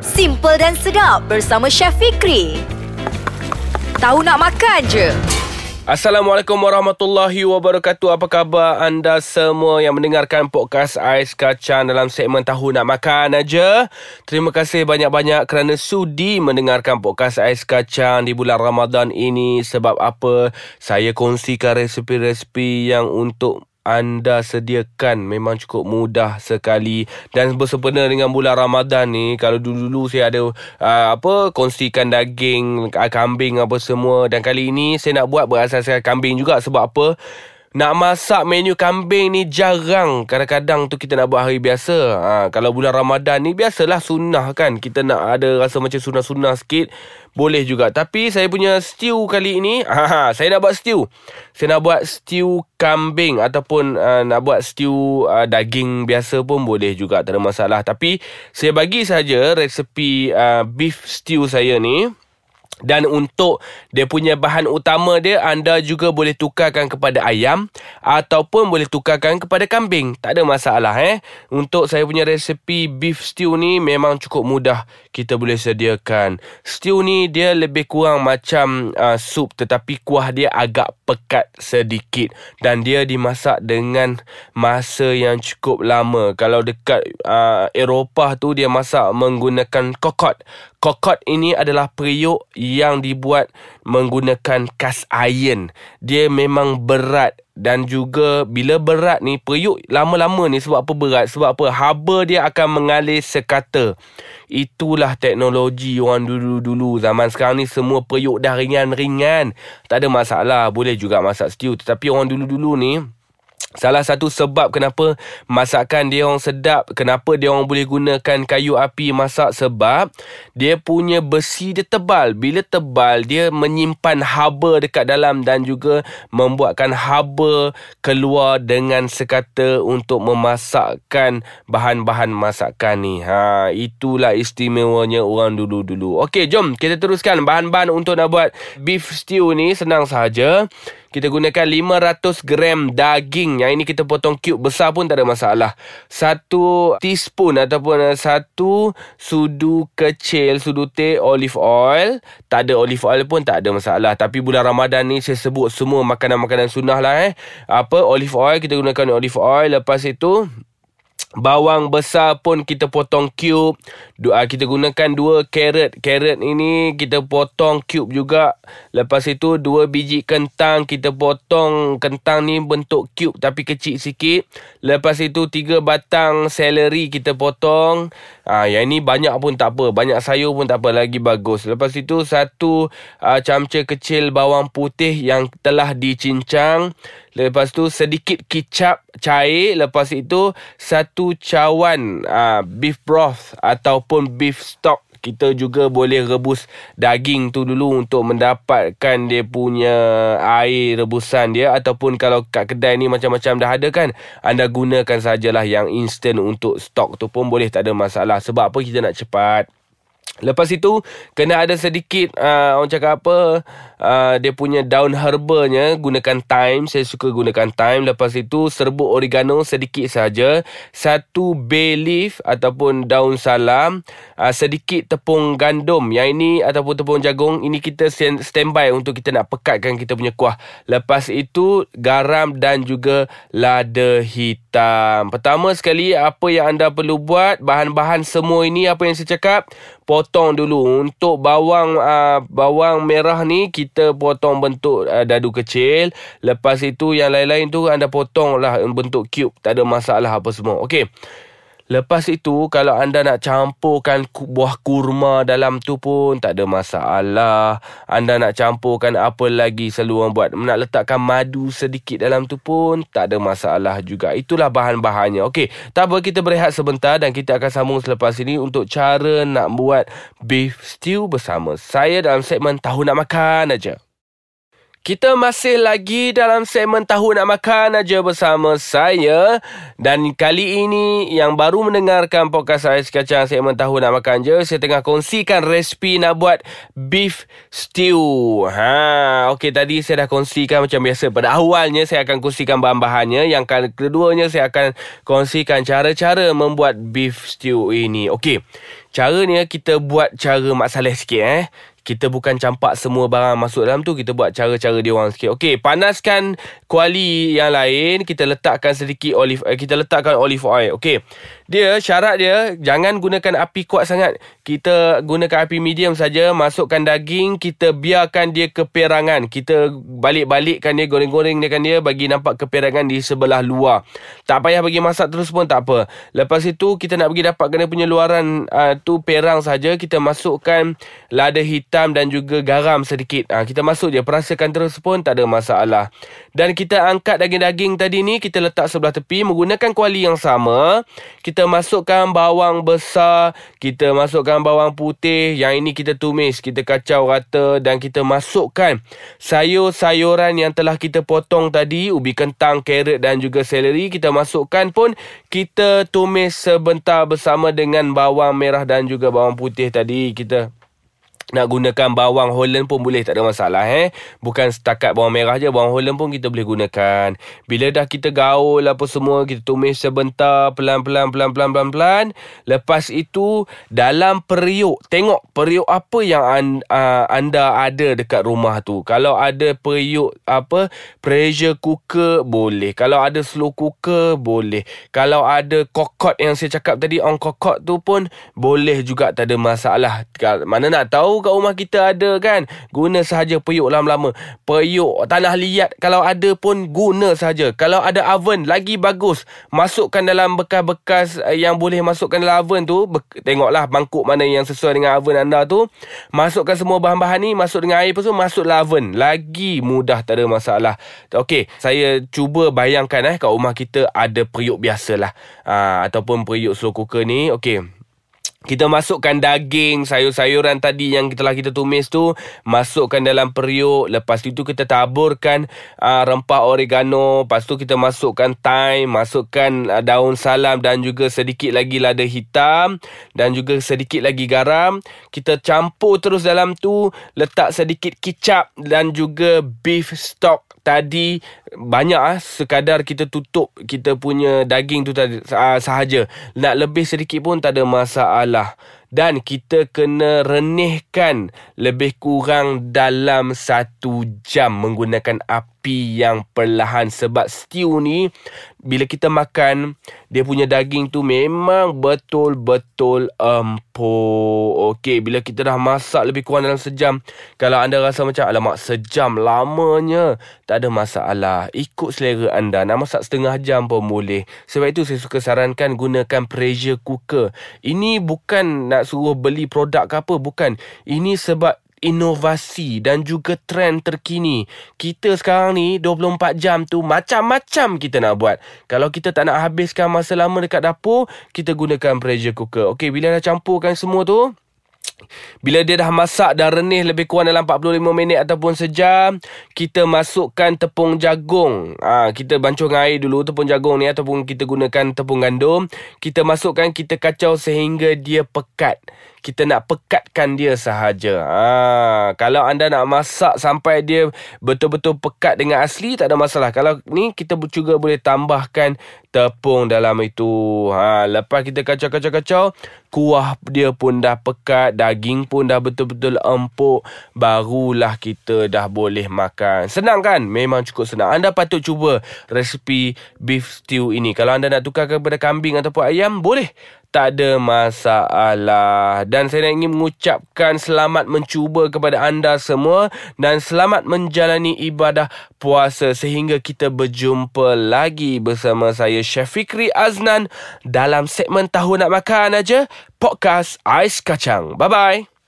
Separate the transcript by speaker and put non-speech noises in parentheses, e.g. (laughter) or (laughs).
Speaker 1: Simple dan sedap bersama Chef Fikri. Tahu nak makan je.
Speaker 2: Assalamualaikum warahmatullahi wabarakatuh. Apa khabar anda semua yang mendengarkan podcast Ais Kacang dalam segmen Tahu Nak Makan aja. Terima kasih banyak-banyak kerana sudi mendengarkan podcast Ais Kacang di bulan Ramadan ini. Sebab apa? Saya kongsikan resepi-resepi yang untuk anda sediakan memang cukup mudah sekali dan bersempena dengan bulan Ramadan ni kalau dulu-dulu saya ada uh, apa kongsikan daging kambing apa semua dan kali ini saya nak buat berasaskan kambing juga. Sebab apa nak masak menu kambing ni jarang. Kadang-kadang tu kita nak buat hari biasa. Ha, Kalau bulan Ramadan ni biasalah sunnah kan. Kita nak ada rasa macam sunnah-sunnah sikit Boleh juga. Tapi saya punya stew kali ini (laughs) ha, Saya nak buat stew. Saya nak buat stew kambing Ataupun uh, nak buat stew uh, daging biasa pun boleh juga Tak ada masalah. Tapi saya bagi saja resepi uh, beef stew saya ni dan untuk dia punya bahan utama dia anda juga boleh tukarkan kepada ayam ataupun boleh tukarkan kepada kambing. Tak ada masalah eh. Untuk saya punya resepi beef stew ni memang cukup mudah kita boleh sediakan. Stew ni dia lebih kurang macam uh, sup tetapi kuah dia agak pekat sedikit dan dia dimasak dengan masa yang cukup lama. Kalau dekat uh, Eropah tu dia masak menggunakan kokot. Kokot ini adalah periuk yang dibuat menggunakan cast iron. Dia memang berat dan juga bila berat ni periuk lama-lama ni sebab apa berat? Sebab apa? Haba dia akan mengalir sekata. Itulah teknologi orang dulu-dulu. Zaman sekarang ni semua periuk dah ringan-ringan. Tak ada masalah. Boleh juga masak stew. Tetapi orang dulu-dulu ni Salah satu sebab kenapa masakan dia orang sedap, kenapa dia orang boleh gunakan kayu api masak sebab dia punya besi dia tebal. Bila tebal, dia menyimpan haba dekat dalam dan juga membuatkan haba keluar dengan sekata untuk memasakkan bahan-bahan masakan ni. Ha, itulah istimewanya orang dulu-dulu. Okey, jom kita teruskan bahan-bahan untuk nak buat beef stew ni senang sahaja. Kita gunakan 500 gram daging. Yang ini kita potong cube besar pun tak ada masalah. Satu teaspoon ataupun satu sudu kecil, sudu teh olive oil. Tak ada olive oil pun tak ada masalah. Tapi bulan Ramadan ni saya sebut semua makanan-makanan sunnah lah eh. Apa olive oil, kita gunakan olive oil. Lepas itu Bawang besar pun kita potong cube. Dua, kita gunakan dua carrot. Carrot ini kita potong cube juga. Lepas itu dua biji kentang. Kita potong kentang ni bentuk cube tapi kecil sikit. Lepas itu tiga batang celery kita potong. Ah, yang ini banyak pun tak apa. Banyak sayur pun tak apa lagi bagus. Lepas itu satu uh, camca kecil bawang putih yang telah dicincang. Lepas tu sedikit kicap cair. Lepas itu satu cawan uh, beef broth ataupun beef stock. Kita juga boleh rebus daging tu dulu untuk mendapatkan dia punya air rebusan dia. Ataupun kalau kat kedai ni macam-macam dah ada kan. Anda gunakan sajalah yang instant untuk stok tu pun boleh tak ada masalah. Sebab apa kita nak cepat. Lepas itu kena ada sedikit uh, orang cakap apa uh, dia punya daun herbalnya gunakan thyme saya suka gunakan thyme lepas itu serbuk oregano sedikit saja. Satu bay leaf ataupun daun salam. Uh, sedikit tepung gandum. Yang ini ataupun tepung jagung ini kita standby untuk kita nak pekatkan kita punya kuah. Lepas itu garam dan juga lada hitam. Pertama sekali apa yang anda perlu buat? Bahan-bahan semua ini apa yang saya cakap potong dulu. Untuk bawang uh, bawang merah ni kita potong bentuk uh, dadu kecil. Lepas itu yang lain-lain tu anda potong lah bentuk cube. Tak ada masalah apa semua. Okey Lepas itu kalau anda nak campurkan buah kurma dalam tu pun tak ada masalah. Anda nak campurkan apa lagi selalu buat. Nak letakkan madu sedikit dalam tu pun tak ada masalah juga. Itulah bahan-bahannya. Okey, tak apa kita berehat sebentar dan kita akan sambung selepas ini untuk cara nak buat beef stew bersama saya dalam segmen Tahu Nak Makan aja. Kita masih lagi dalam segmen Tahu Nak Makan aja bersama saya. Dan kali ini yang baru mendengarkan podcast saya sekacang segmen Tahu Nak Makan je. Saya tengah kongsikan resipi nak buat beef stew. Ha, Okey, tadi saya dah kongsikan macam biasa. Pada awalnya saya akan kongsikan bahan-bahannya. Yang keduanya saya akan kongsikan cara-cara membuat beef stew ini. Okey, cara ni kita buat cara Mak Saleh sikit eh kita bukan campak semua barang masuk dalam tu kita buat cara-cara dia orang sikit. Okey panaskan kuali yang lain kita letakkan sedikit olive eh, kita letakkan olive oil. Okey dia syarat dia jangan gunakan api kuat sangat. Kita gunakan api medium saja masukkan daging kita biarkan dia keperangan. Kita balik-balikkan dia goreng-goreng dia kan dia bagi nampak keperangan di sebelah luar. Tak payah bagi masak terus pun tak apa. Lepas itu kita nak bagi dapatkan dia punya luaran uh, tu perang saja kita masukkan lada hitam dan juga garam sedikit. Uh, kita masuk je perasakan terus pun tak ada masalah. Dan kita angkat daging-daging tadi ni kita letak sebelah tepi menggunakan kuali yang sama. Kita kita masukkan bawang besar, kita masukkan bawang putih, yang ini kita tumis, kita kacau rata dan kita masukkan sayur-sayuran yang telah kita potong tadi, ubi kentang, carrot dan juga seleri, kita masukkan pun kita tumis sebentar bersama dengan bawang merah dan juga bawang putih tadi. Kita nak gunakan bawang Holland pun boleh tak ada masalah eh. Bukan setakat bawang merah je bawang Holland pun kita boleh gunakan. Bila dah kita gaul apa semua kita tumis sebentar pelan-pelan pelan-pelan pelan-pelan lepas itu dalam periuk tengok periuk apa yang an, uh, anda ada dekat rumah tu. Kalau ada periuk apa pressure cooker boleh. Kalau ada slow cooker boleh. Kalau ada kokot yang saya cakap tadi on kokot tu pun boleh juga tak ada masalah. Mana nak tahu kat rumah kita ada kan? Guna sahaja periuk lama-lama. Periuk tanah liat Kalau ada pun guna sahaja. Kalau ada oven lagi bagus. Masukkan dalam bekas-bekas eh, Yang boleh masukkan dalam oven tu. Tengoklah mangkuk mana yang sesuai dengan oven anda tu. Masukkan semua bahan-bahan ni Masuk dengan air pun Masuk dalam oven. Lagi mudah tak ada masalah. Okey Saya cuba bayangkan eh Kat rumah kita ada periuk biasalah. Ah, Ataupun periuk slow cooker ni. Okey kita masukkan daging, sayur-sayuran tadi yang telah kita tumis tu Masukkan dalam periuk. Lepas itu kita taburkan uh, rempah oregano. Lepas tu kita masukkan thyme Masukkan uh, daun salam dan juga sedikit lagi lada hitam Dan juga sedikit lagi garam. Kita campur terus dalam tu Letak sedikit kicap dan juga beef stock tadi banyak ah sekadar kita tutup kita punya daging tu tadi uh, sahaja. Nak lebih sedikit pun tak ada masalah. Dan kita kena renihkan lebih kurang dalam satu jam menggunakan api yang perlahan sebab stew ni bila kita makan dia punya daging tu memang betul-betul empuk. Okey, bila kita dah masak lebih kurang dalam sejam, kalau anda rasa macam alamak sejam lamanya, tak ada masalah. Ikut selera anda. Nak masak setengah jam pun boleh. Sebab itu saya suka sarankan gunakan pressure cooker. Ini bukan nak suruh beli produk ke apa, bukan. Ini sebab inovasi dan juga trend terkini. Kita sekarang ni 24 jam tu macam-macam kita nak buat. Kalau kita tak nak habiskan masa lama dekat dapur, kita gunakan pressure cooker. Okey, bila dah campurkan semua tu, bila dia dah masak dah renih lebih kurang dalam 45 minit ataupun sejam, kita masukkan tepung jagung. Ha, kita bancuh dengan air dulu tepung jagung ni ataupun kita gunakan tepung gandum. Kita masukkan, kita kacau sehingga dia pekat kita nak pekatkan dia sahaja. Ha, kalau anda nak masak sampai dia betul-betul pekat dengan asli, tak ada masalah. Kalau ni, kita juga boleh tambahkan tepung dalam itu. Ha, lepas kita kacau-kacau-kacau, kuah dia pun dah pekat, daging pun dah betul-betul empuk, barulah kita dah boleh makan. Senang kan? Memang cukup senang. Anda patut cuba resipi beef stew ini. Kalau anda nak tukar kepada kambing ataupun ayam, boleh tak ada masalah. Dan saya ingin mengucapkan selamat mencuba kepada anda semua dan selamat menjalani ibadah puasa sehingga kita berjumpa lagi bersama saya Chef Fikri Aznan dalam segmen Tahu Nak Makan aja podcast Ais Kacang. Bye-bye.